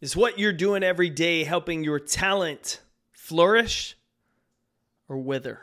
Is what you're doing every day helping your talent flourish or wither?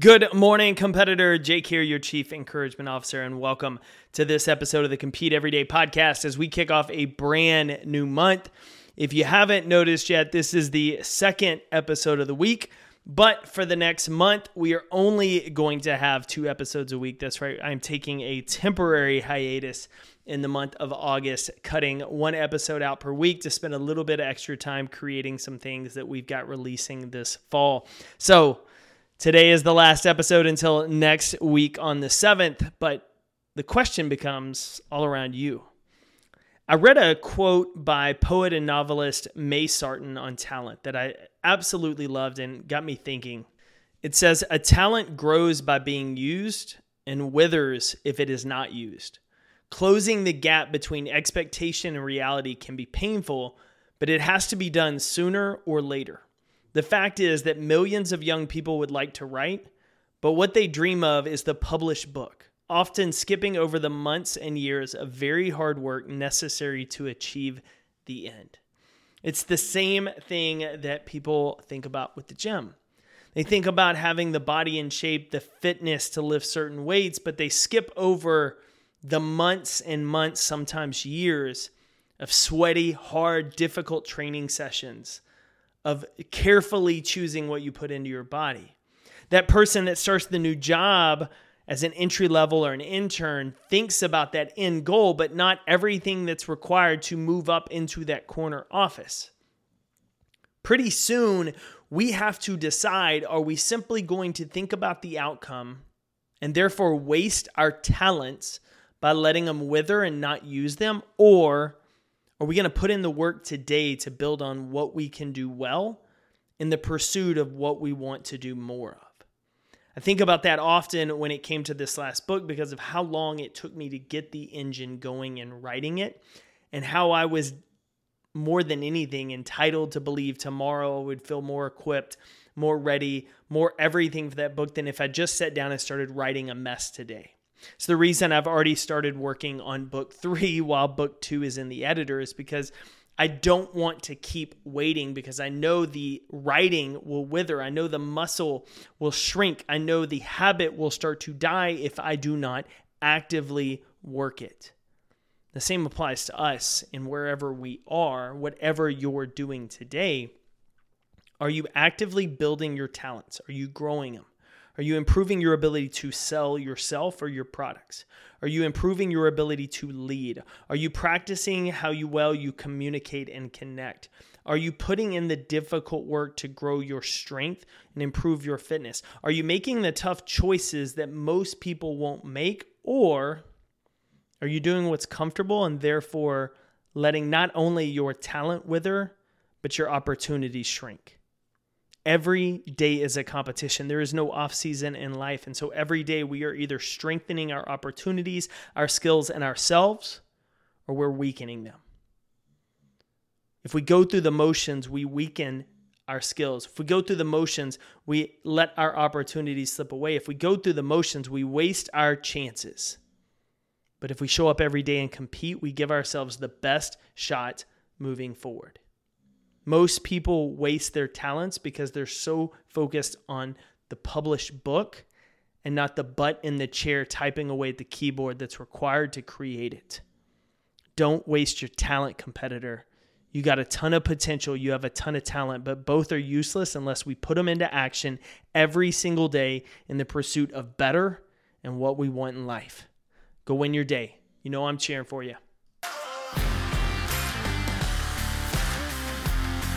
Good morning, competitor. Jake here, your Chief Encouragement Officer, and welcome to this episode of the Compete Everyday podcast as we kick off a brand new month. If you haven't noticed yet, this is the second episode of the week. But for the next month, we are only going to have two episodes a week. That's right. I'm taking a temporary hiatus in the month of August, cutting one episode out per week to spend a little bit of extra time creating some things that we've got releasing this fall. So, today is the last episode until next week on the 7th, but the question becomes all around you. I read a quote by poet and novelist May Sarton on talent that I absolutely loved and got me thinking. It says, A talent grows by being used and withers if it is not used. Closing the gap between expectation and reality can be painful, but it has to be done sooner or later. The fact is that millions of young people would like to write, but what they dream of is the published book, often skipping over the months and years of very hard work necessary to achieve the end. It's the same thing that people think about with the gym. They think about having the body in shape, the fitness to lift certain weights, but they skip over the months and months, sometimes years, of sweaty, hard, difficult training sessions, of carefully choosing what you put into your body. That person that starts the new job as an entry level or an intern thinks about that end goal, but not everything that's required to move up into that corner office. Pretty soon, we have to decide are we simply going to think about the outcome and therefore waste our talents by letting them wither and not use them? Or are we going to put in the work today to build on what we can do well in the pursuit of what we want to do more of? I think about that often when it came to this last book because of how long it took me to get the engine going and writing it, and how I was more than anything entitled to believe tomorrow I would feel more equipped, more ready, more everything for that book than if I just sat down and started writing a mess today. It's the reason I've already started working on book three while book two is in the editor, is because I don't want to keep waiting because I know the writing will wither. I know the muscle will shrink. I know the habit will start to die if I do not actively work it. The same applies to us in wherever we are, whatever you're doing today. Are you actively building your talents? Are you growing them? Are you improving your ability to sell yourself or your products? Are you improving your ability to lead? Are you practicing how you well you communicate and connect? Are you putting in the difficult work to grow your strength and improve your fitness? Are you making the tough choices that most people won't make or are you doing what's comfortable and therefore letting not only your talent wither but your opportunities shrink? Every day is a competition. There is no off season in life. And so every day we are either strengthening our opportunities, our skills, and ourselves, or we're weakening them. If we go through the motions, we weaken our skills. If we go through the motions, we let our opportunities slip away. If we go through the motions, we waste our chances. But if we show up every day and compete, we give ourselves the best shot moving forward. Most people waste their talents because they're so focused on the published book and not the butt in the chair typing away at the keyboard that's required to create it. Don't waste your talent, competitor. You got a ton of potential, you have a ton of talent, but both are useless unless we put them into action every single day in the pursuit of better and what we want in life. Go win your day. You know I'm cheering for you.